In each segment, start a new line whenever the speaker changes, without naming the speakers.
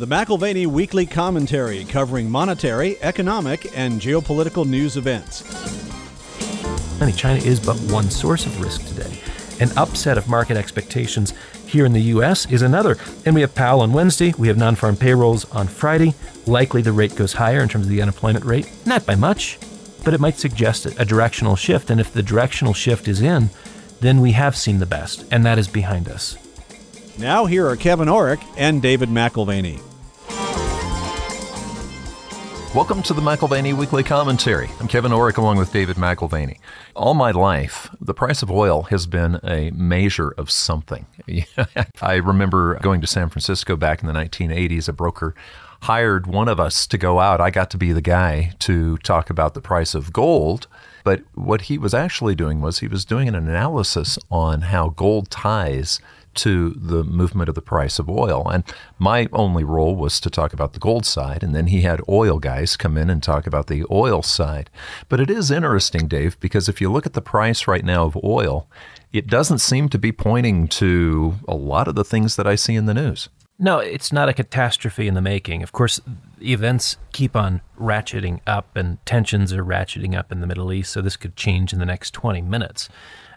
The McAlvany Weekly Commentary covering monetary, economic, and geopolitical news events.
China is but one source of risk today. An upset of market expectations here in the U.S. is another. And we have Powell on Wednesday. We have non farm payrolls on Friday. Likely the rate goes higher in terms of the unemployment rate. Not by much, but it might suggest a directional shift. And if the directional shift is in, then we have seen the best, and that is behind us.
Now, here are Kevin Orrick and David McAlvany.
Welcome to the McAlvany Weekly Commentary. I'm Kevin Orrick along with David McAlvany. All my life, the price of oil has been a measure of something. I remember going to San Francisco back in the 1980s. A broker hired one of us to go out. I got to be the guy to talk about the price of gold. But what he was actually doing was he was doing an analysis on how gold ties to the movement of the price of oil. And my only role was to talk about the gold side, and then he had oil guys come in and talk about the oil side. But it is interesting, Dave, because if you look at the price right now of oil, it doesn't seem to be pointing to a lot of the things that I see in the news.
No, it's not a catastrophe in the making. Of course, events keep on ratcheting up and tensions are ratcheting up in the Middle East, so this could change in the next 20 minutes.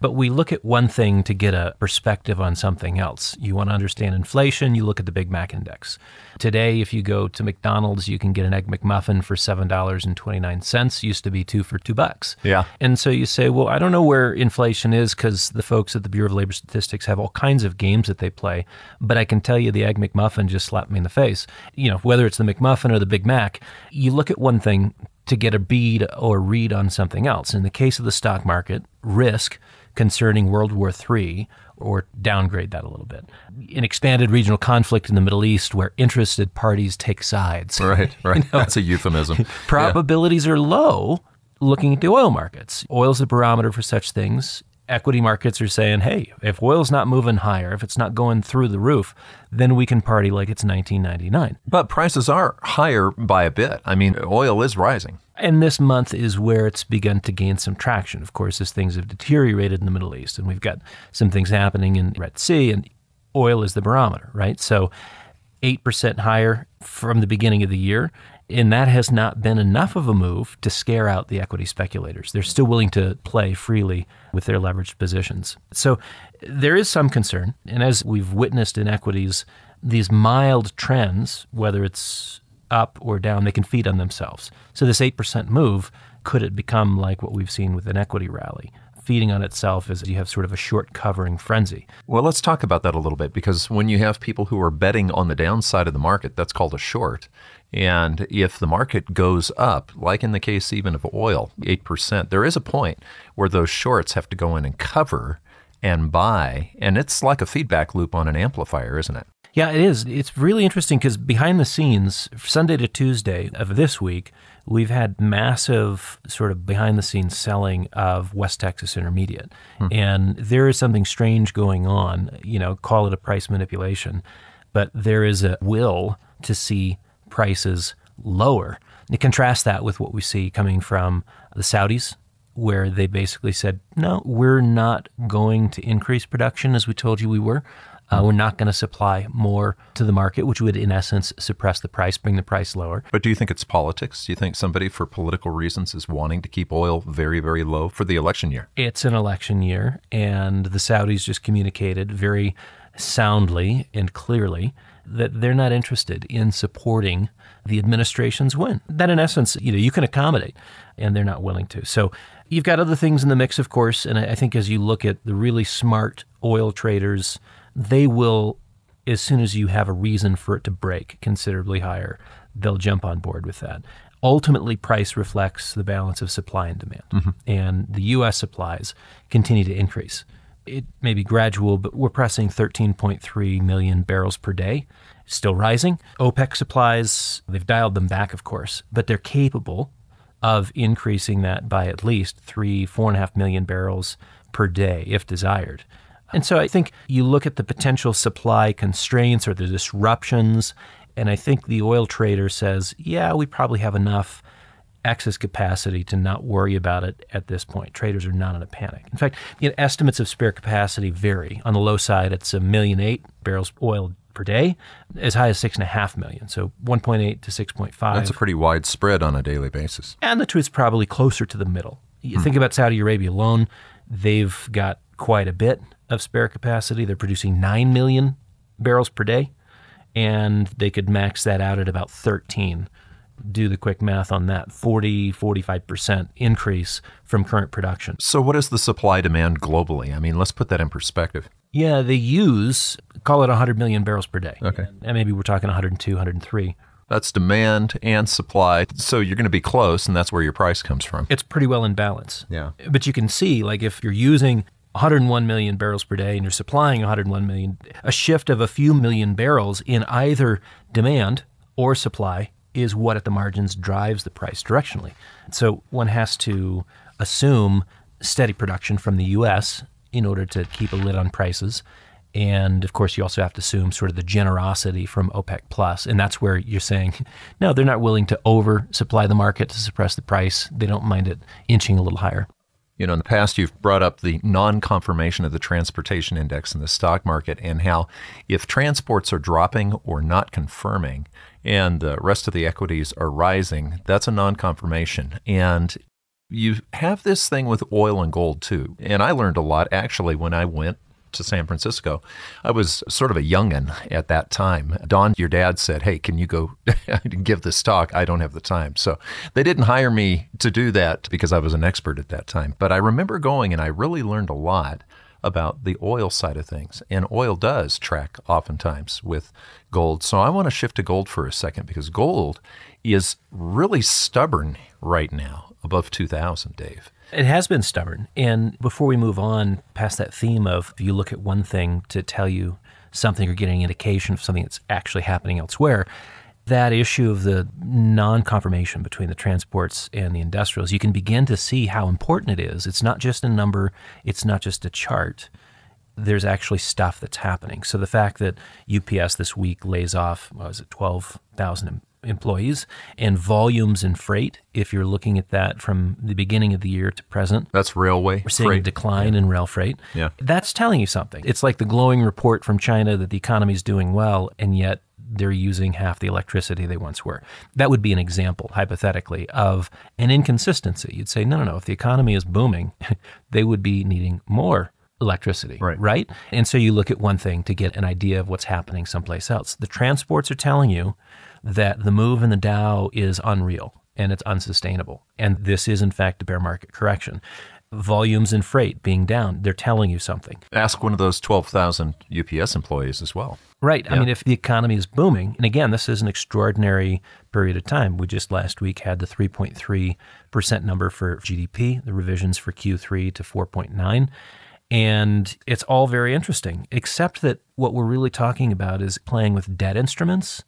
But we look at one thing to get a perspective on something else. You want to understand inflation, you look at the Big Mac index. Today, if you go to McDonald's, you can get an Egg McMuffin for $7.29. Used to be two for two bucks.
Yeah.
And so you say, well, I don't know where inflation is because the folks at the Bureau of Labor Statistics have all kinds of games that they play. But I can tell you the Egg McMuffin just slapped me in the face. You know, whether it's the McMuffin or the Big Mac, you look at one thing to get a bead or read on something else. In the case of the stock market, risk concerning World War III, or downgrade that a little bit. An expanded regional conflict in the Middle East where interested parties take sides.
Right, right. you know, That's a euphemism.
Probabilities yeah. are low looking at the oil markets. Oil's a barometer for such things. Equity markets are saying, hey, if oil's not moving higher, if it's not going through the roof, then we can party like it's 1999.
But prices are higher by a bit. I mean, oil is rising.
And this month is where it's begun to gain some traction, of course, as things have deteriorated in the Middle East. And we've got some things happening in the Red Sea, and oil is the barometer, right? So 8% higher from the beginning of the year. And that has not been enough of a move to scare out the equity speculators. They're still willing to play freely with their leveraged positions. So there is some concern. And as we've witnessed in equities, these mild trends, whether it's up or down, they can feed on themselves. So this 8% move, could it become like what we've seen with an equity rally? Feeding on itself as you have sort of a short covering frenzy.
Well, let's talk about that a little bit because when you have people who are betting on the downside of the market, that's called a short. And if the market goes up, like in the case even of oil, 8%, there is a point where those shorts have to go in and cover and buy. And it's like a feedback loop on an amplifier, isn't it?
Yeah, it is. It's really interesting because behind the scenes, Sunday to Tuesday of this week, we've had massive sort of behind the scenes selling of West Texas Intermediate. Hmm. And there is something strange going on, you know, call it a price manipulation, but there is a will to see prices lower. You contrast that with what we see coming from the Saudis, where they basically said, no, we're not going to increase production as we told you we were. Uh, we're not going to supply more to the market, which would, in essence, suppress the price, bring the price lower.
But do you think it's politics? Do you think somebody, for political reasons, is wanting to keep oil very, very low for the election year?
It's an election year, and the Saudis just communicated very soundly and clearly that they're not interested in supporting the administration's win. That, in essence, you know, you can accommodate, and they're not willing to. So you've got other things in the mix, of course, and I think as you look at the really smart oil traders they will, as soon as you have a reason for it to break considerably higher, they'll jump on board with that. Ultimately, price reflects the balance of supply and demand, mm-hmm. and the U.S. supplies continue to increase. It may be gradual, but we're pressing 13.3 million barrels per day, still rising. OPEC supplies, they've dialed them back, of course, but they're capable of increasing that by at least three, four and a half million barrels per day if desired. And so I think you look at the potential supply constraints or the disruptions, and I think the oil trader says, yeah, we probably have enough excess capacity to not worry about it at this point. Traders are not in a panic. In fact, you know, estimates of spare capacity vary. On the low side, it's a million eight barrels oil per day, as high as 6.5 million. So 1.8 to 6.5.
That's a pretty wide spread on a daily basis.
And the truth's probably closer to the middle. You think about Saudi Arabia alone, they've got quite a bit of spare capacity. They're producing 9 million barrels per day, and they could max that out at about 13. Do the quick math on that 40, 45% increase from current production.
So, what is the supply demand globally? I mean, let's put that in perspective.
Yeah, they use, call it 100 million barrels per day.
Okay.
And maybe we're talking 102, 103.
That's demand and supply. So, you're going to be close, and that's where your price comes from.
It's pretty well in balance.
Yeah.
But you can see, like, if you're using 101 million barrels per day and you're supplying 101 million, a shift of a few million barrels in either demand or supply is what at the margins drives the price directionally. So one has to assume steady production from the US in order to keep a lid on prices. And of course, you also have to assume sort of the generosity from OPEC Plus, and that's where you're saying, no, they're not willing to oversupply the market to suppress the price. They don't mind it inching a little higher.
You know, in the past, you've brought up the non confirmation of the transportation index in the stock market and how if transports are dropping or not confirming and the rest of the equities are rising, that's a non confirmation. And you have this thing with oil and gold too. And I learned a lot actually when I went to San Francisco. I was sort of a youngin at that time. Don, your dad said, "Hey, can you go give this talk?" I don't have the time, so they didn't hire me to do that because I was an expert at that time. But I remember going, and I really learned a lot about the oil side of things. And oil does track oftentimes with gold. So I want to shift to gold for a second because gold is really stubborn right now above 2000, Dave.
It has been stubborn. And before we move on past that theme of you look at one thing to tell you something or get an indication of something that's actually happening elsewhere, that issue of the non confirmation between the transports and the industrials, you can begin to see how important it is. It's not just a number, it's not just a chart. There's actually stuff that's happening. So the fact that UPS this week lays off, what was it, 12,000 employees and volumes in freight. If you're looking at that from the beginning of the year to present,
that's railway.
We're seeing
freight.
a decline yeah. in rail freight.
Yeah.
That's telling you something. It's like the glowing report from China that the economy is doing well, and yet they're using half the electricity they once were. That would be an example, hypothetically, of an inconsistency. You'd say, no, no, no. If the economy is booming, they would be needing more electricity,
right.
right? And so you look at one thing to get an idea of what's happening someplace else. The transports are telling you that the move in the Dow is unreal and it's unsustainable. And this is, in fact, a bear market correction. Volumes and freight being down, they're telling you something.
Ask one of those 12,000 UPS employees as well.
Right.
Yeah.
I mean, if the economy is booming, and again, this is an extraordinary period of time. We just last week had the 3.3% number for GDP, the revisions for Q3 to 4.9. And it's all very interesting, except that what we're really talking about is playing with debt instruments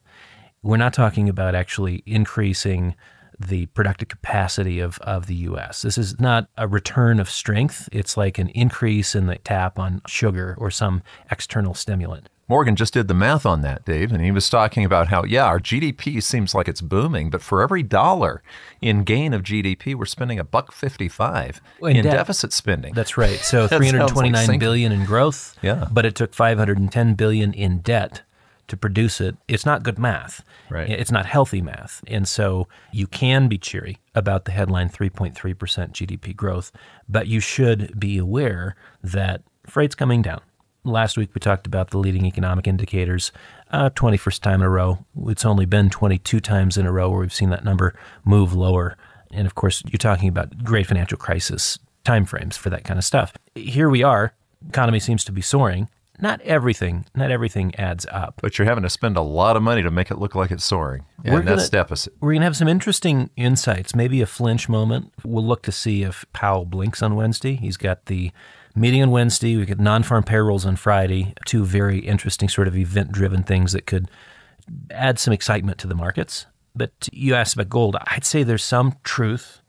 we're not talking about actually increasing the productive capacity of, of the U.S. This is not a return of strength. It's like an increase in the tap on sugar or some external stimulant.
Morgan just did the math on that, Dave, and he was talking about how, yeah, our GDP seems like it's booming, but for every dollar in gain of GDP, we're spending a buck fifty-five in, in deficit spending.
That's right. So three hundred twenty-nine like billion in growth,
yeah,
but it took five hundred and ten billion in debt to produce it, it's not good math.
Right.
It's not healthy math. And so you can be cheery about the headline 3.3% GDP growth, but you should be aware that freight's coming down. Last week we talked about the leading economic indicators, uh, 21st time in a row. It's only been 22 times in a row where we've seen that number move lower. And of course, you're talking about great financial crisis timeframes for that kind of stuff. Here we are. Economy seems to be soaring not everything, not everything adds up.
But you're having to spend a lot of money to make it look like it's soaring. And we're that's
gonna,
deficit.
We're going to have some interesting insights, maybe a flinch moment. We'll look to see if Powell blinks on Wednesday. He's got the meeting on Wednesday. We get non-farm payrolls on Friday. Two very interesting sort of event-driven things that could add some excitement to the markets. But you asked about gold. I'd say there's some truth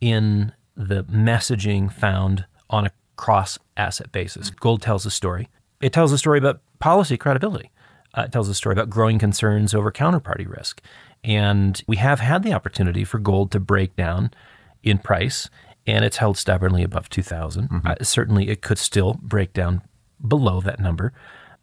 in the messaging found on a cross asset basis. Gold tells a story it tells a story about policy credibility. Uh, it tells a story about growing concerns over counterparty risk. And we have had the opportunity for gold to break down in price, and it's held stubbornly above 2000. Mm-hmm. Uh, certainly, it could still break down below that number.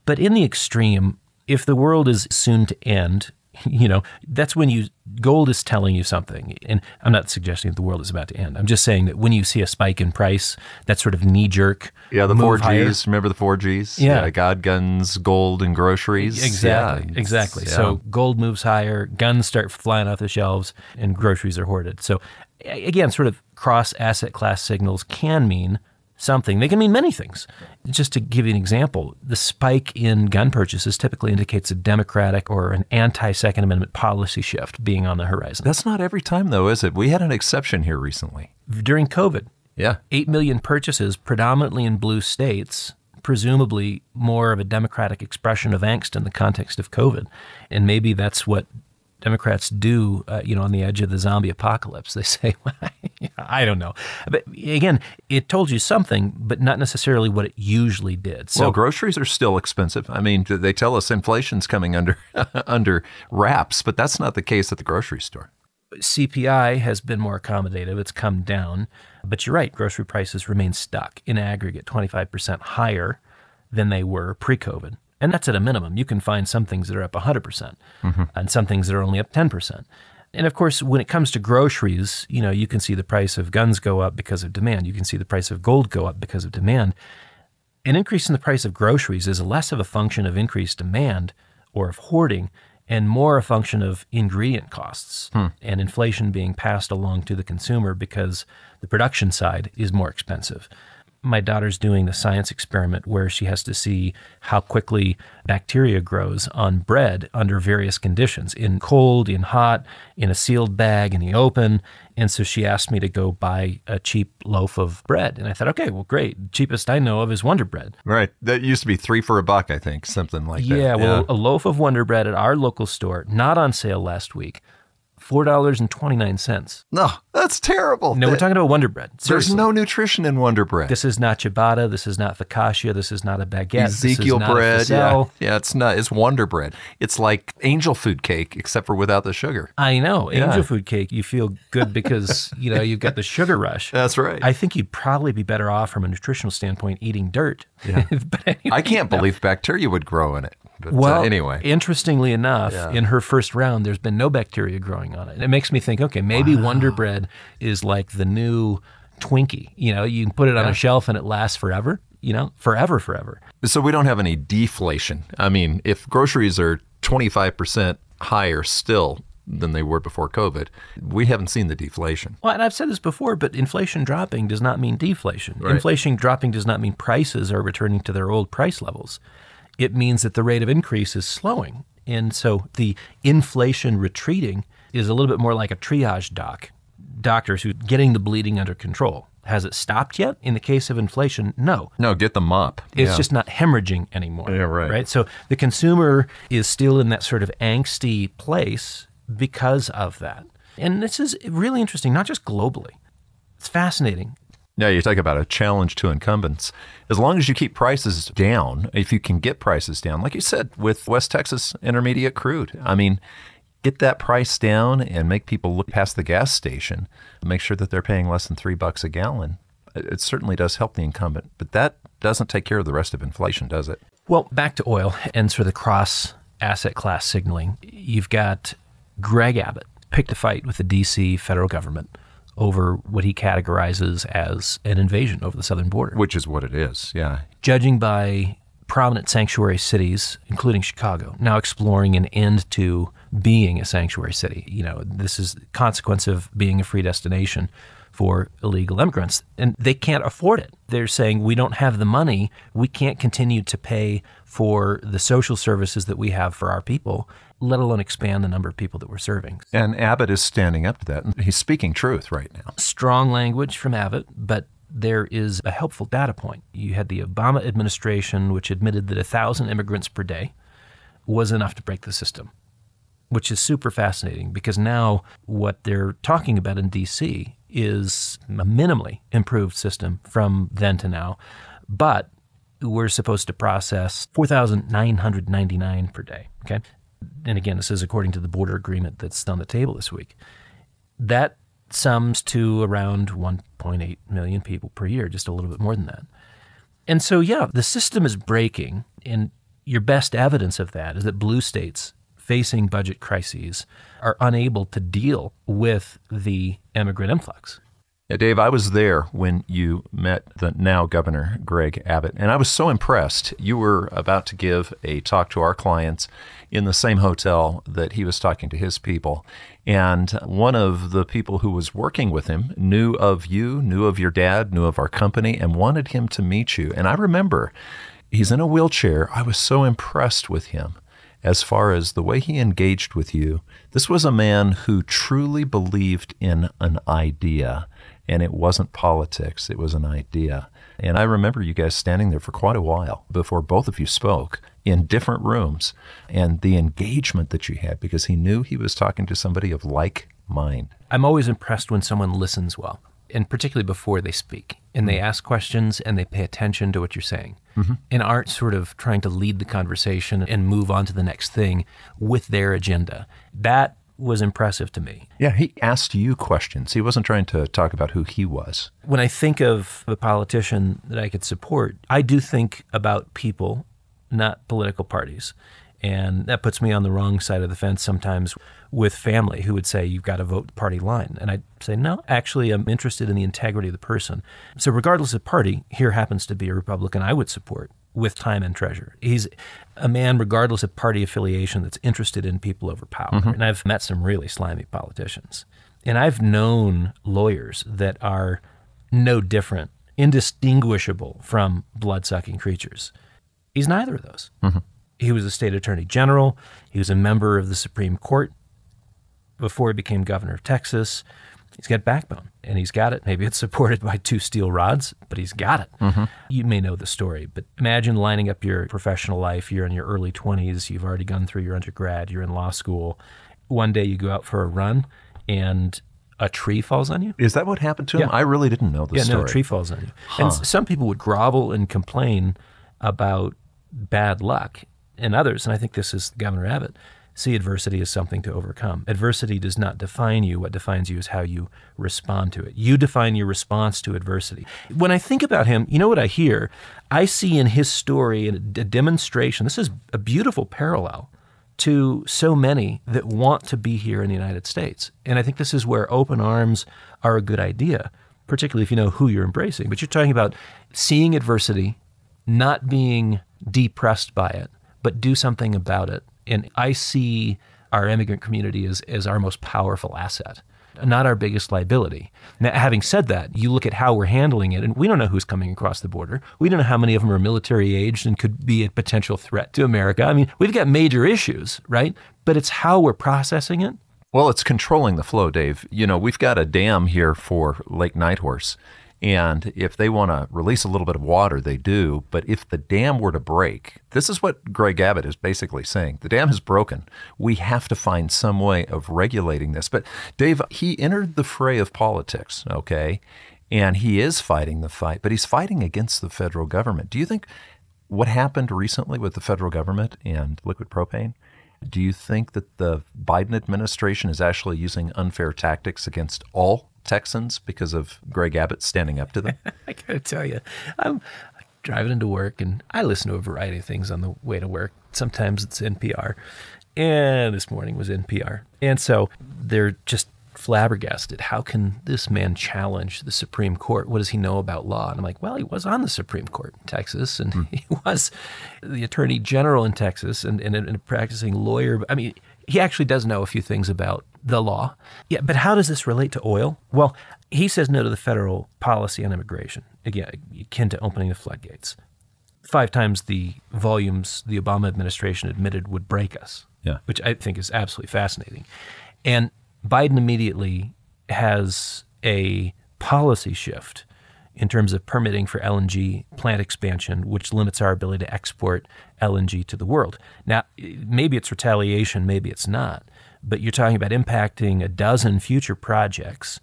But in the extreme, if the world is soon to end, you know, that's when you gold is telling you something. And I'm not suggesting that the world is about to end. I'm just saying that when you see a spike in price, that sort of knee jerk.
Yeah, the four
higher-
G's. Remember the four G's?
Yeah.
God, guns, gold, and groceries.
Exactly.
Yeah,
exactly.
yeah.
So gold moves higher, guns start flying off the shelves, and groceries are hoarded. So again, sort of cross asset class signals can mean something. They can mean many things. Just to give you an example, the spike in gun purchases typically indicates a Democratic or an anti Second Amendment policy shift being on the horizon.
that's not every time, though, is it? We had an exception here recently.
During COVID,
Yeah.
8 million purchases, predominantly in blue states, presumably more of a democratic expression of angst in the context of COVID. And maybe that's what Democrats do, uh, you know, on the edge of the zombie apocalypse. They say, I don't know. But again, it told you something, but not necessarily what it usually did. So
well, groceries are still expensive. I mean, they tell us inflation's coming under under wraps, but that's not the case at the grocery store.
CPI has been more accommodative. It's come down. But you're right, grocery prices remain stuck in aggregate 25% higher than they were pre COVID. And that's at a minimum. You can find some things that are up 100% mm-hmm. and some things that are only up 10%. And of course, when it comes to groceries, you know, you can see the price of guns go up because of demand. You can see the price of gold go up because of demand. An increase in the price of groceries is less of a function of increased demand or of hoarding and more a function of ingredient costs hmm. and inflation being passed along to the consumer because the production side is more expensive. My daughter's doing the science experiment where she has to see how quickly bacteria grows on bread under various conditions in cold, in hot, in a sealed bag, in the open. And so she asked me to go buy a cheap loaf of bread. And I thought, okay, well, great. Cheapest I know of is Wonder Bread.
Right. That used to be three for a buck, I think, something like that.
Yeah, well, a loaf of Wonder Bread at our local store, not on sale last week, four dollars and twenty nine cents.
no, that's terrible.
No, we're talking about Wonder Bread.
There's no nutrition in Wonder Bread.
This is not ciabatta. This is not focaccia. This is not a baguette.
Ezekiel
this is not
bread.
A
Yeah. Yeah, it's not. It's Wonder Bread. It's like angel food cake, except for without the sugar.
I know.
Yeah.
Angel food cake, you feel good because, you know, you've got the sugar rush.
That's right.
I think you'd probably be better off from a nutritional standpoint eating dirt. but anyway,
I can't believe bacteria would grow in it. But
Well,
uh, anyway,
interestingly enough, in her first round, there's been no bacteria growing on it. And it makes me think, okay, maybe Wonder Bread is like the new Twinkie. You know, you can put it on a shelf and it lasts forever. You know, forever, forever.
so we don't have any deflation. I mean, if groceries are 25% higher still than they were before COVID, we haven't seen the deflation.
Well, and I've said this before, but inflation dropping does not mean deflation.
Right.
Inflation dropping does not mean prices are returning to their old price levels. It means that the rate of increase is slowing. And so the inflation retreating is a little bit more like a triage doc. Doctors who getting the bleeding under control. Has it stopped yet? In the case of inflation, no.
No, get the mop.
It's
Yeah.
just not hemorrhaging anymore.
Yeah, right.
Right. So the consumer is still in that sort of angsty place because of that. And this is really interesting, not just globally. It's fascinating.
Yeah, you talk about a challenge to incumbents. As long as you keep prices down, if you can get prices down, like you said with West Texas Intermediate crude, I mean, get that price down and make people look past the gas station, make sure that they're paying less than three bucks a gallon. It certainly does help the incumbent, but that doesn't take care of the rest of inflation, does it?
Well, back to oil and sort of the cross asset class signaling. You've got Greg Abbott picked a fight with the DC federal government over what he categorizes as an invasion over the southern border.
Which is what it is. Yeah.
judging by prominent sanctuary cities, including Chicago, now exploring an end to being a sanctuary city. You know, this is the consequence of being a free destination for illegal immigrants, and they can't afford it. They're saying we don't have the money, we can't continue to pay for the social services that we have for our people, let alone expand the number of people that we're serving.
And Abbott is standing up to that. and He's speaking truth right now.
strong language from Abbott, but there is a helpful data point. You had the Obama administration, which admitted that a thousand immigrants per day was enough to break the system, which is super fascinating because now what they're talking about in D.C. is a minimally improved system from then to now, but we're supposed to process 4,999 per day. Okay. And again, this is according to the border agreement that's on the table this week that sums to around 1.8 million people per year, just a little bit more than that. And so, yeah, the system is breaking. And your best evidence of that is that blue states facing budget crises are unable to deal with the immigrant influx.
Yeah, Dave, I was there when you met the now Governor Greg Abbott, and I was so impressed. You were about to give a talk to our clients in the same hotel that he was talking to his people. And one of the people who was working with him knew of you, knew of your dad, knew of our company, and wanted him to meet you. And I remember he's in a wheelchair. I was so impressed with him as far as the way he engaged with you. This was a man who truly believed in an idea and it wasn't politics, it was an idea. And I remember you guys standing there for quite a while before both of you spoke in different rooms and the engagement that you had because he knew he was talking to somebody of like mind.
I'm always impressed when someone listens well, and particularly before they speak, and they ask questions and they pay attention to what you're saying, mm-hmm. and aren't sort of trying to lead the conversation and move on to the next thing with their agenda. That was impressive to me.
Yeah, he asked you questions. He wasn't trying to talk about who he was.
When I think of a politician that I could support, I do think about people, not political parties. And that puts me on the wrong side of the fence sometimes with family who would say, You've got to vote party line. And I'd say, No, actually, I'm interested in the integrity of the person. So, regardless of party, here happens to be a Republican I would support with time and treasure. He's a man, regardless of party affiliation, that's interested in people over power. Mm-hmm. And I've met some really slimy politicians. And I've known lawyers that are no different, indistinguishable from blood sucking creatures. He's neither of those. Mm-hmm. He was a state attorney general, he was a member of the Supreme Court before he became governor of Texas. He's got backbone and he's got it. Maybe it's supported by two steel rods, but he's got it. Mm-hmm. You may know the story, but imagine lining up your professional life. You're in your early 20s, you've already gone through your undergrad, you're in law school. One day you go out for a run and a tree falls on you.
Is that what happened to him? Yeah. I really didn't know the
yeah,
story.
no, a tree falls on you. Huh. And some people would grovel and complain about bad luck, and others, and I think this is Governor Abbott, see adversity as something to overcome. Adversity does not define you. What defines you is how you respond to it. You define your response to adversity. When I think about him, you know what I hear? I see in his story a demonstration. This is a beautiful parallel to so many that want to be here in the United States. And I think this is where open arms are a good idea, particularly if you know who you're embracing. But you're talking about seeing adversity, not being depressed by it, but do something about it and I see our immigrant community as, as our most powerful asset, not our biggest liability. Now, having said that, you look at how we're handling it, and we don't know who's coming across the border. We don't know how many of them are military aged and could be a potential threat to America. I mean, we've got major issues, right? But it's how we're processing it.
Well, it's controlling the flow, Dave. You know, we've got a dam here for Lake Nighthorse. And if they want to release a little bit of water, they do. But if the dam were to break, this is what Greg Abbott is basically saying. The dam has broken. We have to find some way of regulating this. But Dave, he entered the fray of politics, okay? And he is fighting the fight, but he's fighting against the federal government. Do you think what happened recently with the federal government and liquid propane? Do you think that the Biden administration is actually using unfair tactics against all Texans because of Greg Abbott standing up to them?
I got to tell you, I'm driving into work and I listen to a variety of things on the way to work. Sometimes it's NPR, and this morning was NPR. And so they're just flabbergasted. How can this man challenge the Supreme Court? What does he know about law? And I'm like, well, he was on the Supreme Court in Texas, and mm. he was the Attorney General in Texas and, and, and a practicing lawyer. I mean, he actually does know a few things about the law. Yeah, but how does this relate to oil? Well, he says no to the federal policy on immigration, again, akin to opening the floodgates. Five times the volumes the Obama administration admitted would break us,
yeah.
which I think is absolutely fascinating. And Biden immediately has a policy shift in terms of permitting for LNG plant expansion, which limits our ability to export LNG to the world. Now, maybe it's retaliation, maybe it's not but you're talking about impacting a dozen future projects.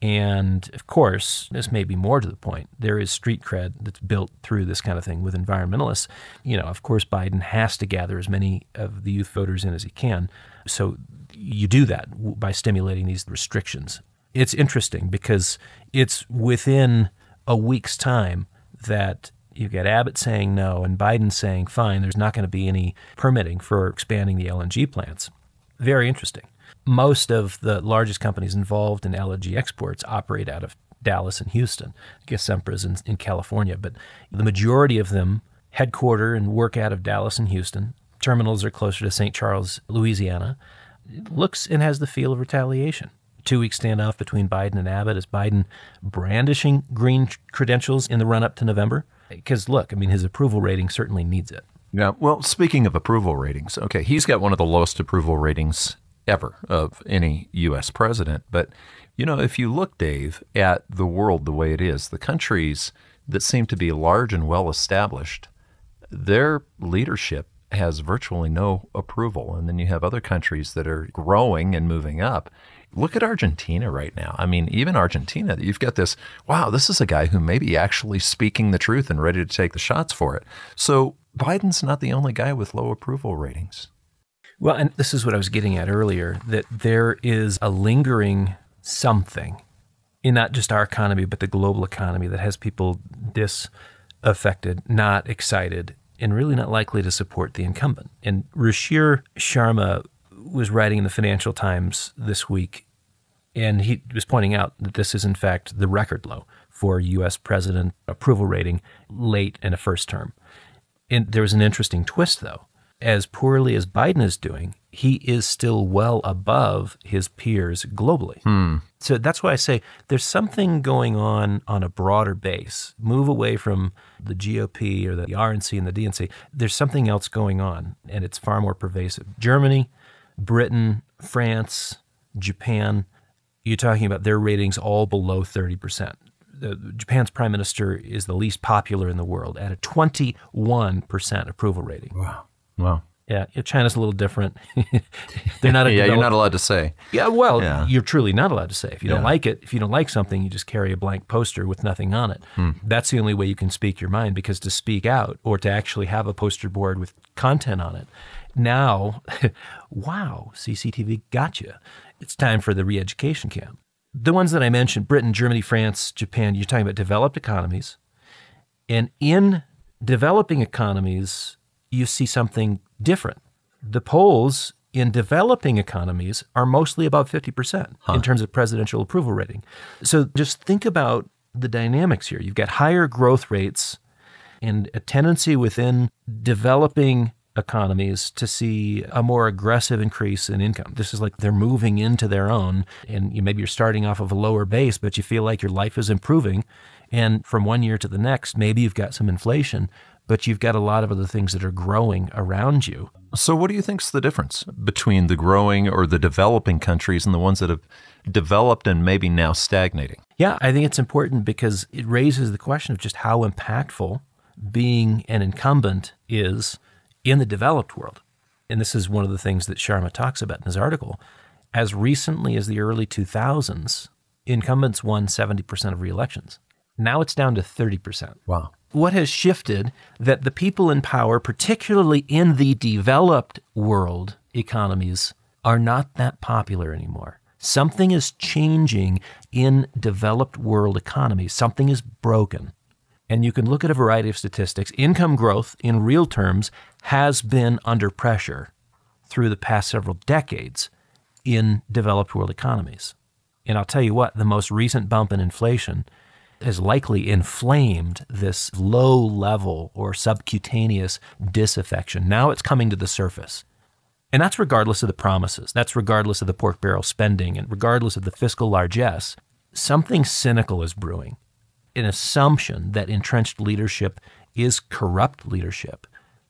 And of course, this may be more to the point. There is street cred that's built through this kind of thing with environmentalists. You know, of course, Biden has to gather as many of the youth voters in as he can. So you do that by stimulating these restrictions. It's interesting because it's within a week's time that You've got Abbott saying no, and Biden saying, fine, there's not going to be any permitting for expanding the LNG plants. Very interesting. Most of the largest companies involved in LNG exports operate out of Dallas and Houston. I guess Sempra's in, in California, but the majority of them headquarter and work out of Dallas and Houston. Terminals are closer to St. Charles, Louisiana. It looks and has the feel of retaliation. Two week standoff between Biden and Abbott. Is Biden brandishing green credentials in the run up to November? Because look, I mean, his approval rating certainly needs it.
Yeah. Well, speaking of approval ratings, okay, he's got one of the lowest approval ratings ever of any U.S. president. But, you know, if you look, Dave, at the world the way it is, the countries that seem to be large and well established, their leadership has virtually no approval. And then you have other countries that are growing and moving up. Look at Argentina right now. I mean, even Argentina, you've got this wow, this is a guy who may be actually speaking the truth and ready to take the shots for it. So Biden's not the only guy with low approval ratings.
Well, and this is what I was getting at earlier that there is a lingering something in not just our economy, but the global economy that has people disaffected, not excited, and really not likely to support the incumbent. And Ruchir Sharma was writing in the Financial Times this week, and he was pointing out that this is, in fact, the record low for U.S. president approval rating late in a first term. And there was an interesting twist, though. As poorly as Biden is doing, he is still well above his peers globally.
Hmm.
So that's why I say there's something going on on a broader base. Move away from the GOP or the RNC and the DNC. There's something else going on, and it's far more pervasive. Germany, Britain, France, Japan, you're talking about their ratings all below 30%. The, Japan's prime minister is the least popular in the world at a 21% approval rating.
Wow. Wow.
Yeah, China's a little different. They're not.
yeah, you're not allowed to say.
Yeah, well, yeah. you're truly not allowed to say. If you don't like it, if you don't like something, you just carry a blank poster with nothing on it. Hmm. That's the only way you can speak your mind. Because to speak out or to actually have a poster board with content on it, now, wow, CCTV got you. It's time for the re-education camp. The ones that I mentioned: Britain, Germany, France, Japan. You're talking about developed economies, and in developing economies, you see something different. The polls in developing economies are mostly above 50% in terms of presidential approval rating. So just think about the dynamics here. You've got higher growth rates and a tendency within developing economies to see a more aggressive increase in income. This is like they're moving into their own, and you, maybe you're starting off of a lower base, but you feel like your life is improving. And from one year to the next, maybe you've got some inflation, but you've got a lot of other things that are growing around you.
So, what do you think's the difference between the growing or the developing countries and the ones that have developed and maybe now stagnating?
Yeah, I think it's important because it raises the question of just how impactful being an incumbent is in the developed world. And this is one of the things that Sharma talks about in his article. As recently as the early 2000s, incumbents won 70% of re-elections. Now it's down to 30%.
Wow.
What has shifted that the people in power, particularly in the developed world economies, are not that popular anymore. Something is changing in developed world economies. Something is broken. And you can look at a variety of statistics. Income growth in real terms has been under pressure through the past several decades in developed world economies. And I'll tell you what, the most recent bump in inflation has likely inflamed this low level or subcutaneous disaffection. Now it's coming to the surface. And that's regardless of the promises. That's regardless of the pork barrel spending and regardless of the fiscal largesse. Something cynical is brewing. An assumption that entrenched leadership is corrupt leadership.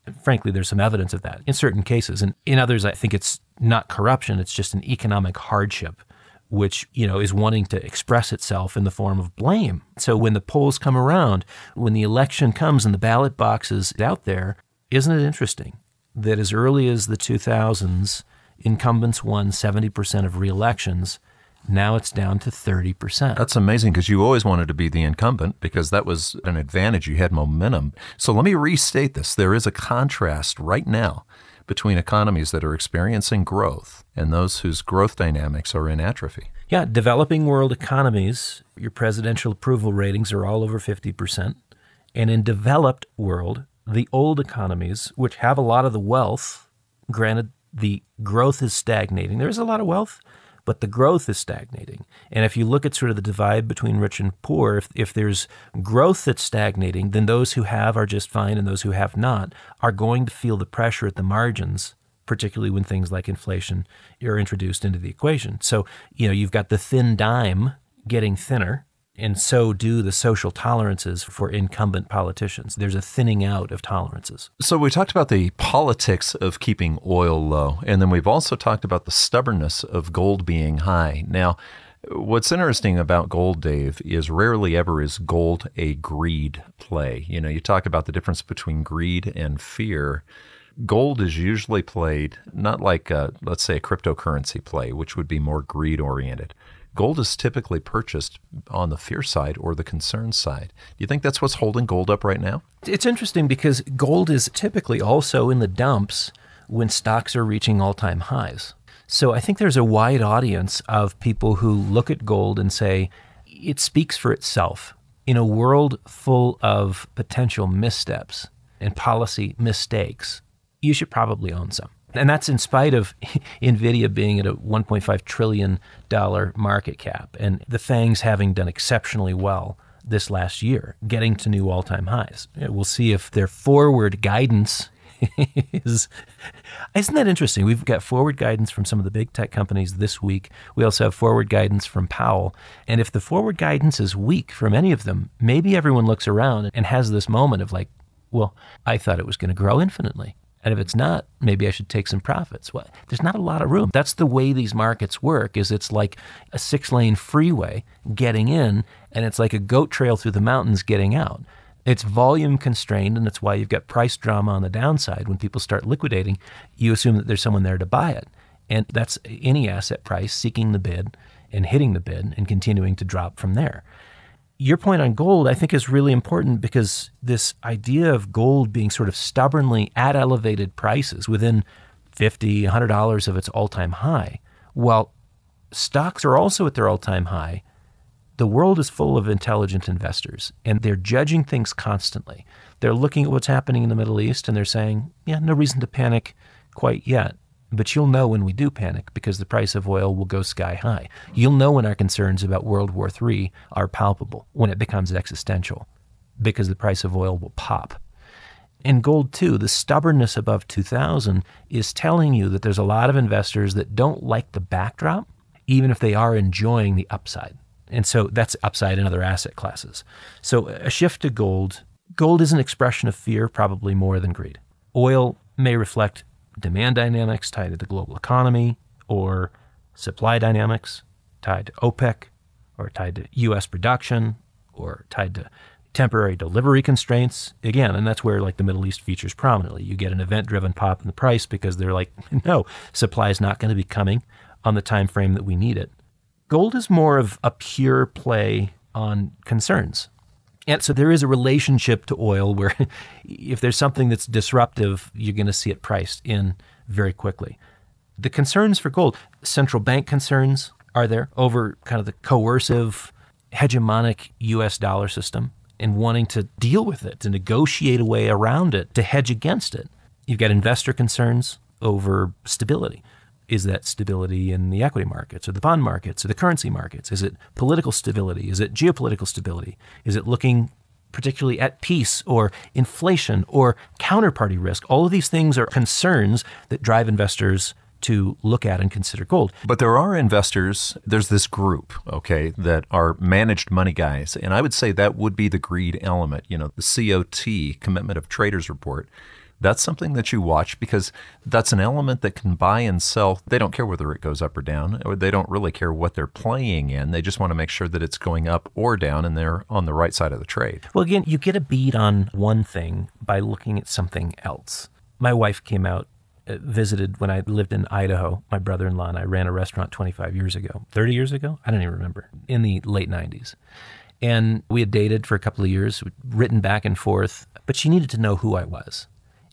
And frankly, there's some evidence of that in certain cases. And in others, I think it's not corruption, it's just an economic hardship which you know is wanting to express itself in the form of blame. So when the polls come around, when the election comes and the ballot box is out there, isn't it interesting that as early as the 2000s, incumbents won 70% of re-elections. Now it's down to 30%.
That's amazing because you always wanted to be the incumbent because that was an advantage. You had momentum. So let me restate this. There is a contrast right now between economies that are experiencing growth and those whose growth dynamics are in atrophy.
Yeah, developing world economies, your presidential approval ratings are all over 50%. And in developed world, the old economies, which have a lot of the wealth, granted the growth is stagnating. There is a lot of wealth, but the growth is stagnating. And if you look at sort of the divide between rich and poor, if, if there's growth that's stagnating, then those who have are just fine and those who have not are going to feel the pressure at the margins, particularly when things like inflation are introduced into the equation. So, you know, you've got the thin dime getting thinner and so do the social tolerances for incumbent politicians. There's a thinning out of tolerances.
So, we talked about the politics of keeping oil low, and then we've also talked about the stubbornness of gold being high. Now, What's interesting about gold, Dave, is rarely ever is gold a greed play. You know, you talk about the difference between greed and fear. Gold is usually played not like, a, let's say, a cryptocurrency play, which would be more greed oriented. Gold is typically purchased on the fear side or the concern side. Do you think that's what's holding gold up right now?
It's interesting because gold is typically also in the dumps when stocks are reaching all time highs. So I think there's a wide audience of people who look at gold and say, it speaks for itself. In a world full of potential missteps and policy mistakes, you should probably own some. And that's in spite of NVIDIA being at a $1.5 trillion market cap and the FANGs having done exceptionally well this last year, getting to new all time highs. We'll see if their forward guidance is. Isn't that interesting? We've got forward guidance from some of the big tech companies this week. We also have forward guidance from Powell. And if the forward guidance is weak from any of them, maybe everyone looks around and has this moment of like, well, I thought it was going to grow infinitely. And if it's not, maybe I should take some profits. Well, there's not a lot of room. That's the way these markets work is it's like a six-lane freeway getting in and it's like a goat trail through the mountains getting out. It's volume constrained and that's why you've got price drama on the downside. When people start liquidating, you assume that there's someone there to buy it. And that's any asset price seeking the bid and hitting the bid and continuing to drop from there your point on gold, I think, is really important because this idea of gold being sort of stubbornly at elevated prices within $50, $100 of its all time high, while stocks are also at their all time high, the world is full of intelligent investors and they're judging things constantly. They're looking at what's happening in the Middle East and they're saying, yeah, no reason to panic quite yet. But you'll know when we do panic because the price of oil will go sky high. You'll know when our concerns about World War III are palpable, when it becomes existential, because the price of oil will pop. In gold, too, the stubbornness above 2000 is telling you that there's a lot of investors that don't like the backdrop, even if they are enjoying the upside. And so that's upside in other asset classes. So a shift to gold, gold is an expression of fear, probably more than greed. Oil may reflect demand dynamics tied to the global economy or supply dynamics tied to OPEC or tied to US production or tied to temporary delivery constraints. Again and that's where like the middle east features prominently. You get an event driven pop in the price because they're like no supply is not going to be coming on the time frame that we need it. Gold is more of a pure play on concerns and so there is a relationship to oil where if there's something that's disruptive, you're going to see it priced in very quickly. The concerns for gold, central bank concerns are there over kind of the coercive, hegemonic US dollar system and wanting to deal with it, to negotiate a way around it, to hedge against it. You've got investor concerns over stability. Is that stability in the equity markets or the bond markets or the currency markets? Is it political stability? Is it geopolitical stability? Is it looking particularly at peace or inflation or counterparty risk? All of these things are concerns that drive investors to look at and consider gold.
But there are investors, there's this group, okay, that are managed money guys. And I would say that would be the greed element. You know, the COT, Commitment of Traders Report, that's something that you watch because that's an element that can buy and sell. They don't care whether it goes up or down, or they don't really care what they're playing in. They just want to make sure that it's going up or down and they're on the right side of the trade.
Well, again, you get a beat on one thing by looking at something else. My wife came out uh, visited when I lived in Idaho. My brother in law and I ran a restaurant 25 years ago, 30 years ago? I don't even remember, in the late 90s. And we had dated for a couple of years, written back and forth, but she needed to know who I was.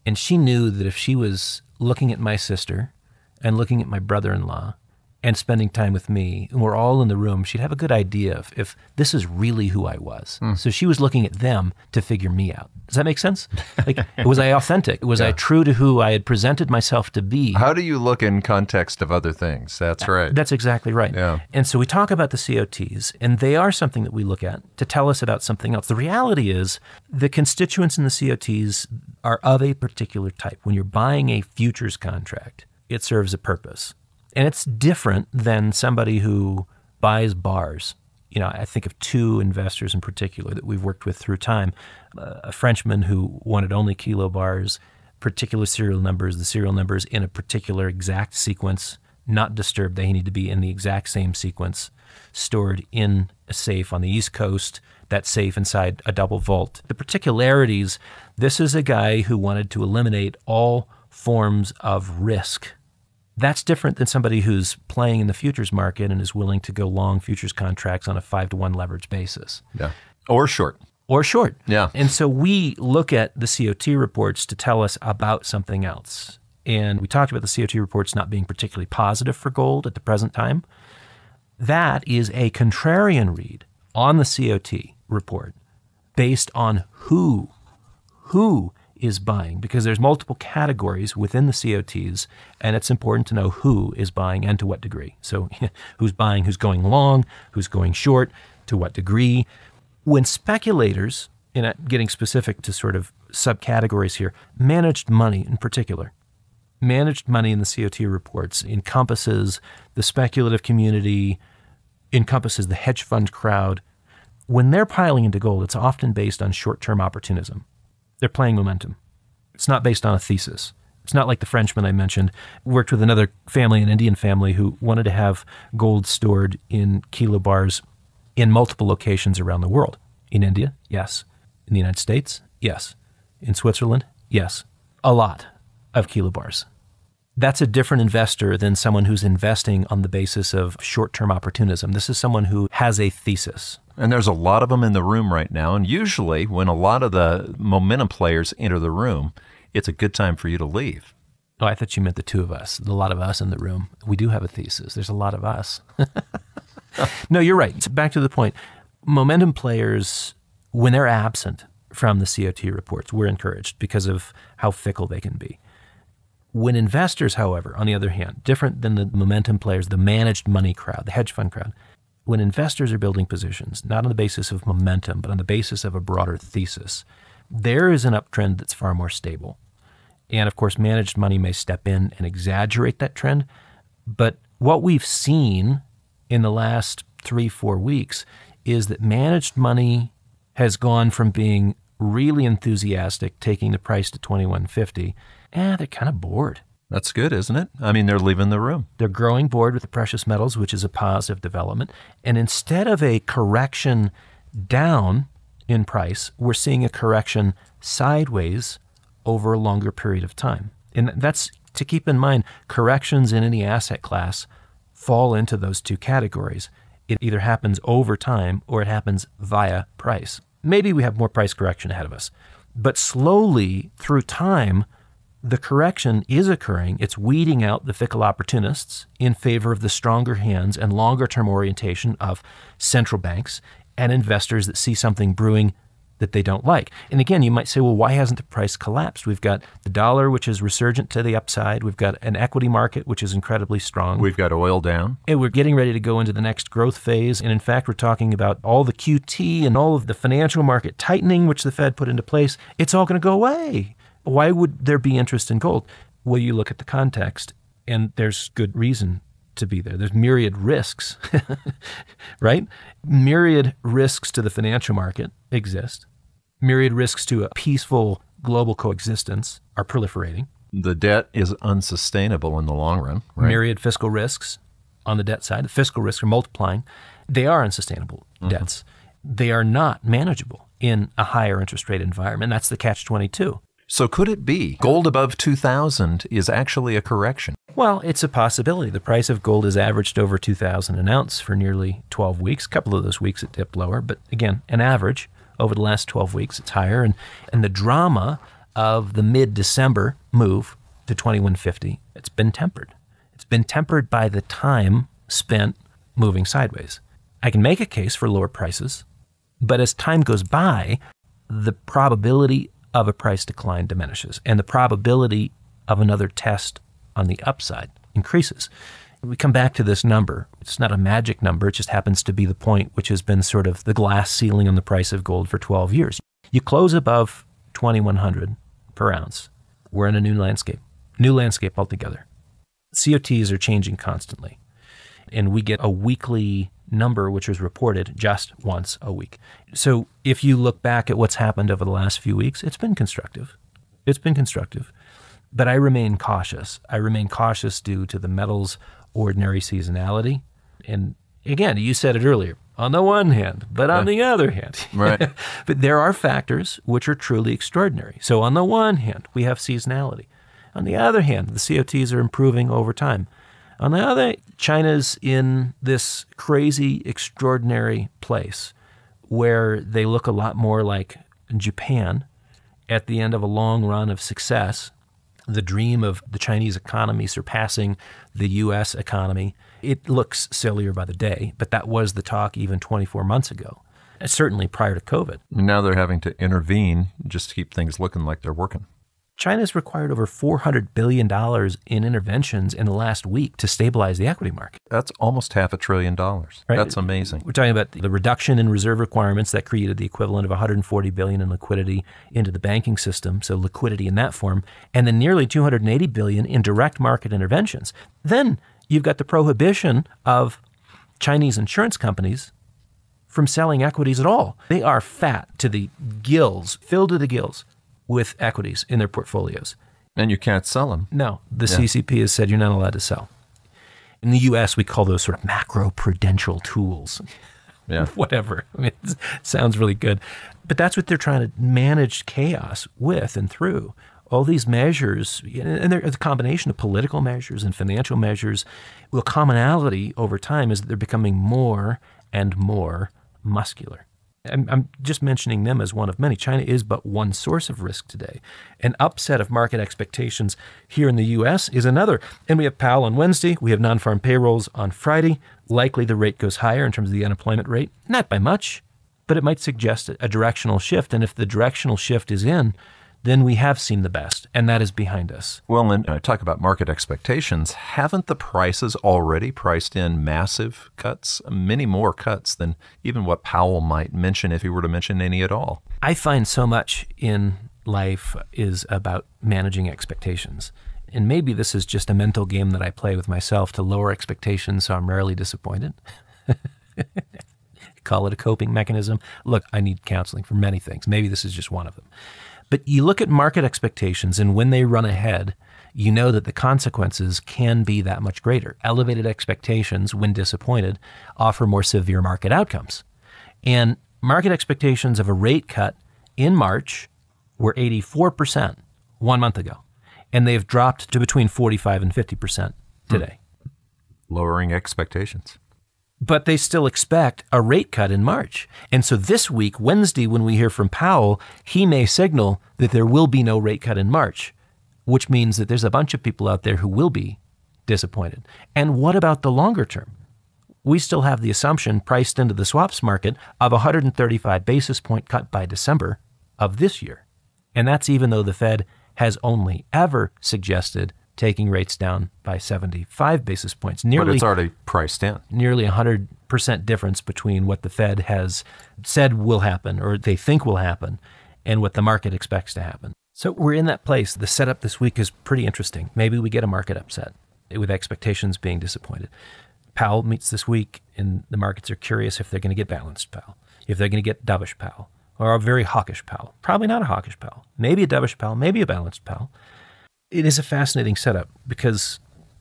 And she knew that if she was looking at my sister and looking at my brother in law and spending time with me, and we're all in the room, she'd have a good idea of if this is really who I was.
Hmm.
So she was looking at them to figure me out. Does that make sense? Like, was I authentic? Was I true to who I had presented myself to be?
How do you look in context of other things? That's right.
That's exactly right.
Yeah.
And so we talk about the COTs, and they are something that we look at to tell us about something else. The reality is the constituents in the COTs are of a particular type. When you're buying a futures contract, it serves a purpose. And it's different than somebody who buys bars. You know, I think of two investors in particular that we've worked with through time. Uh, a Frenchman who wanted only kilo bars, particular serial numbers, the serial numbers in a particular exact sequence, not disturbed. They need to be in the exact same sequence, stored in a safe on the East Coast, that safe inside a double vault. The particularities this is a guy who wanted to eliminate all forms of risk that's different than somebody who's playing in the futures market and is willing to go long futures contracts on a five to one leverage basis
yeah. Or short.
or short.
Yeah.
And so we look at the COT reports to tell us about something else. And we talked about the COT reports not being particularly positive for gold at the present time. That is a contrarian read on the COT report based on who who is buying because there's multiple categories within the COTs and it's important to know who is buying and to what degree. So who's buying, who's going long, who's going short, to what degree. When speculators, in getting specific to sort of subcategories here, managed money in particular, managed money in the COT reports encompasses the speculative community, encompasses the hedge fund crowd. When they're piling into gold, it's often based on short term opportunism. They're playing momentum. It's not based on a thesis. It's not like the Frenchman I mentioned. Worked with another family, an Indian family, who wanted to have gold stored in kilo bars in multiple locations around the world. In India, yes. In the United States, yes. In Switzerland, yes. A lot of kilo bars. That's a different investor than someone who's investing on the basis of short term opportunism. This is someone who has a thesis.
And there's a lot of them in the room right now. And usually, when a lot of the momentum players enter the room, it's a good time for you to leave.
Oh, I thought you meant the two of us, a lot of us in the room. We do have a thesis. There's a lot of us. no, you're right. Back to the point. Momentum players, when they're absent from the COT reports, we're encouraged because of how fickle they can be. When investors, however, on the other hand, different than the momentum players, the managed money crowd, the hedge fund crowd, when investors are building positions, not on the basis of momentum, but on the basis of a broader thesis, there is an uptrend that's far more stable. And of course, managed money may step in and exaggerate that trend. But what we've seen in the last three, four weeks is that managed money has gone from being really enthusiastic, taking the price to 2150, eh, they're kind of bored.
That's good, isn't it? I mean, they're leaving the room.
They're growing bored with the precious metals, which is a positive development. And instead of a correction down in price, we're seeing a correction sideways over a longer period of time. And that's to keep in mind corrections in any asset class fall into those two categories. It either happens over time or it happens via price. Maybe we have more price correction ahead of us. But slowly through time, the correction is occurring. It's weeding out the fickle opportunists in favor of the stronger hands and longer term orientation of central banks and investors that see something brewing that they don't like. And again, you might say, well, why hasn't the price collapsed? We've got the dollar, which is resurgent to the upside. We've got an equity market, which is incredibly strong.
We've got oil down.
And we're getting ready to go into the next growth phase. And in fact, we're talking about all the QT and all of the financial market tightening, which the Fed put into place. It's all going to go away. Why would there be interest in gold? Well, you look at the context, and there's good reason to be there. There's myriad risks, right? Myriad risks to the financial market exist. Myriad risks to a peaceful global coexistence are proliferating.
The debt is unsustainable in the long run, right?
Myriad fiscal risks on the debt side. The fiscal risks are multiplying. They are unsustainable mm-hmm. debts. They are not manageable in a higher interest rate environment. That's the catch 22.
So could it be gold above 2000 is actually a correction?
Well, it's a possibility. The price of gold has averaged over 2000 an ounce for nearly 12 weeks. A couple of those weeks it dipped lower, but again, an average over the last 12 weeks it's higher and and the drama of the mid-December move to 2150, it's been tempered. It's been tempered by the time spent moving sideways. I can make a case for lower prices, but as time goes by, the probability of a price decline diminishes and the probability of another test on the upside increases. We come back to this number. It's not a magic number, it just happens to be the point which has been sort of the glass ceiling on the price of gold for 12 years. You close above 2100 per ounce. We're in a new landscape, new landscape altogether. COTs are changing constantly. And we get a weekly number which is reported just once a week. So if you look back at what's happened over the last few weeks, it's been constructive. It's been constructive. But I remain cautious. I remain cautious due to the metal's ordinary seasonality. And again, you said it earlier on the one hand, but on the other hand.
Right.
but there are factors which are truly extraordinary. So on the one hand, we have seasonality. On the other hand, the COTs are improving over time. On the other, China's in this crazy, extraordinary place where they look a lot more like Japan at the end of a long run of success. The dream of the Chinese economy surpassing the U.S. economy. It looks sillier by the day, but that was the talk even 24 months ago, certainly prior to COVID.
Now they're having to intervene just to keep things looking like they're working.
China's required over $400 billion in interventions in the last week to stabilize the equity market.
That's almost half a trillion dollars.
Right.
That's amazing.
We're talking about the reduction in reserve requirements that created the equivalent of 140 billion in liquidity into the banking system, so liquidity in that form, and then nearly 280 billion in direct market interventions. Then you've got the prohibition of Chinese insurance companies from selling equities at all. They are fat to the gills, filled to the gills with equities in their portfolios.
And you can't sell them.
No, the yeah. CCP has said you're not allowed to sell. In the US, we call those sort of macro prudential tools.
Yeah.
Whatever. I mean, it sounds really good. But that's what they're trying to manage chaos with and through. All these measures, and they're a combination of political measures and financial measures. Well, commonality over time is that they're becoming more and more muscular. I'm, I'm, just mentioning them as one of many. China is but one source of risk today. An upset of market expectations here in the U.S. is another. And we have Powell on Wednesday. We have non farm payrolls on Friday. Likely the rate goes higher in terms of the unemployment rate. Not by much, but it might suggest a directional shift. And if the directional shift is in, then we have seen the best, and that is behind us.
Well, and I talk about market expectations. Haven't the prices already priced in massive cuts, many more cuts than even what Powell might mention if he were to mention any at all?
I find so much in life is about managing expectations. And maybe this is just a mental game that I play with myself to lower expectations so I'm rarely disappointed. Call it a coping mechanism. Look, I need counseling for many things. Maybe this is just one of them. But you look at market expectations, and when they run ahead, you know that the consequences can be that much greater. Elevated expectations, when disappointed, offer more severe market outcomes. And market expectations of a rate cut in March were 84% one month ago, and they've dropped to between 45 and 50% today.
Hmm. Lowering expectations
but they still expect a rate cut in March. And so this week, Wednesday, when we hear from Powell, he may signal that there will be no rate cut in March, which means that there's a bunch of people out there who will be disappointed. And what about the longer term? We still have the assumption priced into the swaps market of a 135 basis point cut by December of this year. And that's even though the Fed has only ever suggested taking rates down by 75 basis points.
Nearly, but it's already priced in.
Nearly 100% difference between what the Fed has said will happen or they think will happen and what the market expects to happen. So we're in that place. The setup this week is pretty interesting. Maybe we get a market upset with expectations being disappointed. Powell meets this week, and the markets are curious if they're going to get balanced Powell, if they're going to get dovish Powell, or a very hawkish Powell. Probably not a hawkish Powell. Maybe a dovish Powell, maybe a balanced Powell it is a fascinating setup because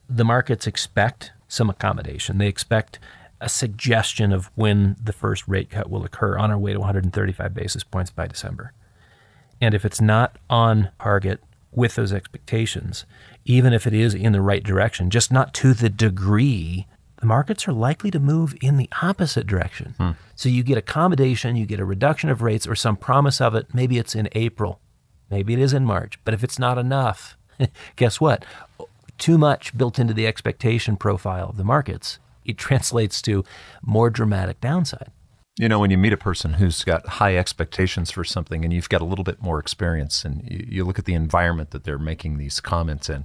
the markets expect some accommodation. They expect a suggestion of when the first rate cut will occur on our way to 135 basis points by December. And if it's not on target with those expectations, even if it is in the right direction, just not to the degree, the markets are likely to move in the opposite direction. Hmm. So you get accommodation, you get a reduction of rates or some promise of it. Maybe it's in April, maybe it is in March. But if it's not enough, guess what? Too much built into the expectation profile of the markets it translates to more dramatic downside.
You know, when you meet a person who's got high expectations for something and you've got a little bit more experience and you, you look at the environment that they're making these comments in,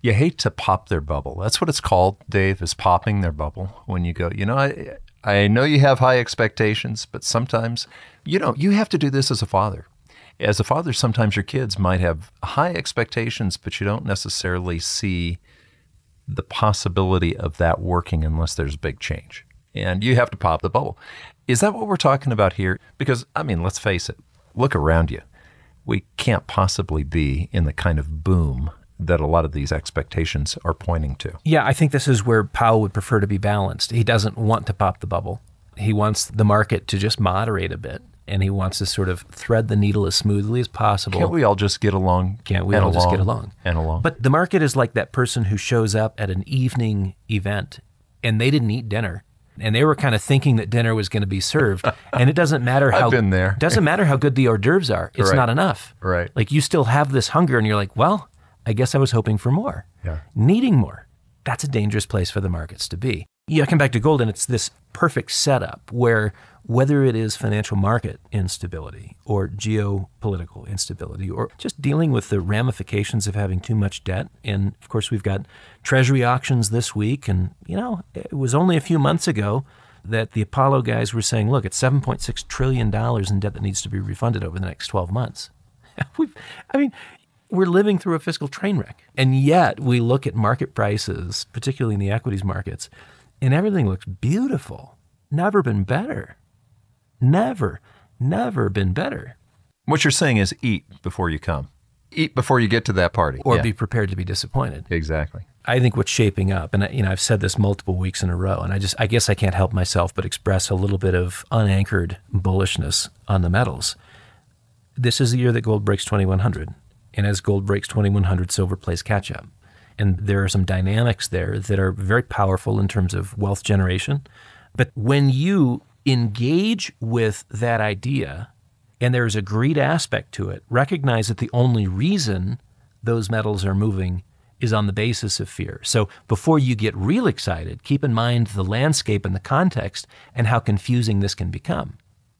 you hate to pop their bubble. That's what it's called, Dave, is popping their bubble. When you go, you know, I, I know you have high expectations, but sometimes, you know, you have to do this as a father. As a father, sometimes your kids might have high expectations, but you don't necessarily see the possibility of that working unless there's big change. And you have to pop the bubble. Is that what we're talking about here? Because, I mean, let's face it, look around you. We can't possibly be in the kind of boom that a lot of these expectations are pointing to.
Yeah, I think this is where Powell would prefer to be balanced. He doesn't want to pop the bubble. He wants the market to just moderate a bit and he wants to sort of thread the needle as smoothly as possible.
Can't we all just get along?
Can't we all
along,
just get along?
And along.
But the market is like that person who shows up at an evening event and they didn't eat dinner and they were kind of thinking that dinner was going to be served. And it doesn't matter how
I've been there.
doesn't matter how good the hors d'oeuvres are. It's
Right.
not enough.
Right.
Like you still have this hunger, and you're like, well, I guess I was hoping for more.
Yeah.
Needing more. That's a dangerous place for the markets to be. Yeah, come back to gold, and it's this perfect setup where whether it is financial market instability or geopolitical instability or just dealing with the ramifications of having too much debt. And of course, we've got treasury auctions this week. And, you know, it was only a few months ago that the Apollo guys were saying, look, it's $7.6 trillion in debt that needs to be refunded over the next 12 months. We've, I mean, we're living through a fiscal train wreck. And yet we look at market prices, particularly in the equities markets, and everything looks beautiful. Never been better. Never, never been better.
what you're saying is eat before you come. Eat before you get to that party.
Or
Yeah,
be prepared to be disappointed.
exactly.
I think what's shaping up, and I- you know, I've said this multiple weeks in a row, and I just, I guess I can't help myself but express a little bit of unanchored bullishness on the metals. This is the year that gold breaks 2100, and as gold breaks 2100, silver plays catch up. And there are some dynamics there that are very powerful in terms of wealth generation. But when you engage with that idea, and there's a greed aspect to it, recognize that the only reason those metals are moving is on the basis of fear. So before you get real excited, keep in mind the landscape and the context and how confusing this can become.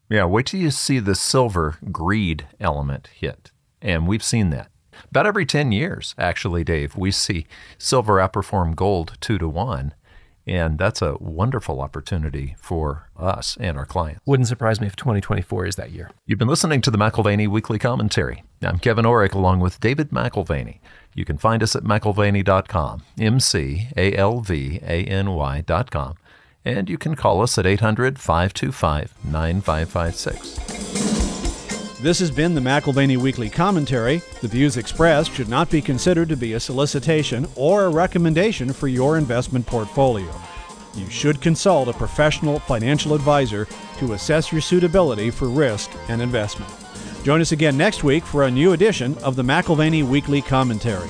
Yeah, wait till you see the silver greed element hit. And we've seen that. About every 10 years, actually, Dave, we see silver outperform gold two to one. And that's a wonderful opportunity for us and our clients.
Wouldn't surprise me if 2024 is that year.
You've been listening to the McAlvany Weekly Commentary. I'm Kevin Orrick along with David McAlvany. You can find us at McAlvany.com, M C A L V A N Y.com. And you can call us at 800 525 9556.
This has been the McAlvany Weekly Commentary. The views expressed should not be considered to be a solicitation or a recommendation for your investment portfolio. You should consult a professional financial advisor to assess your suitability for risk and investment. Join us again next week for a new edition of the McAlvany Weekly Commentary.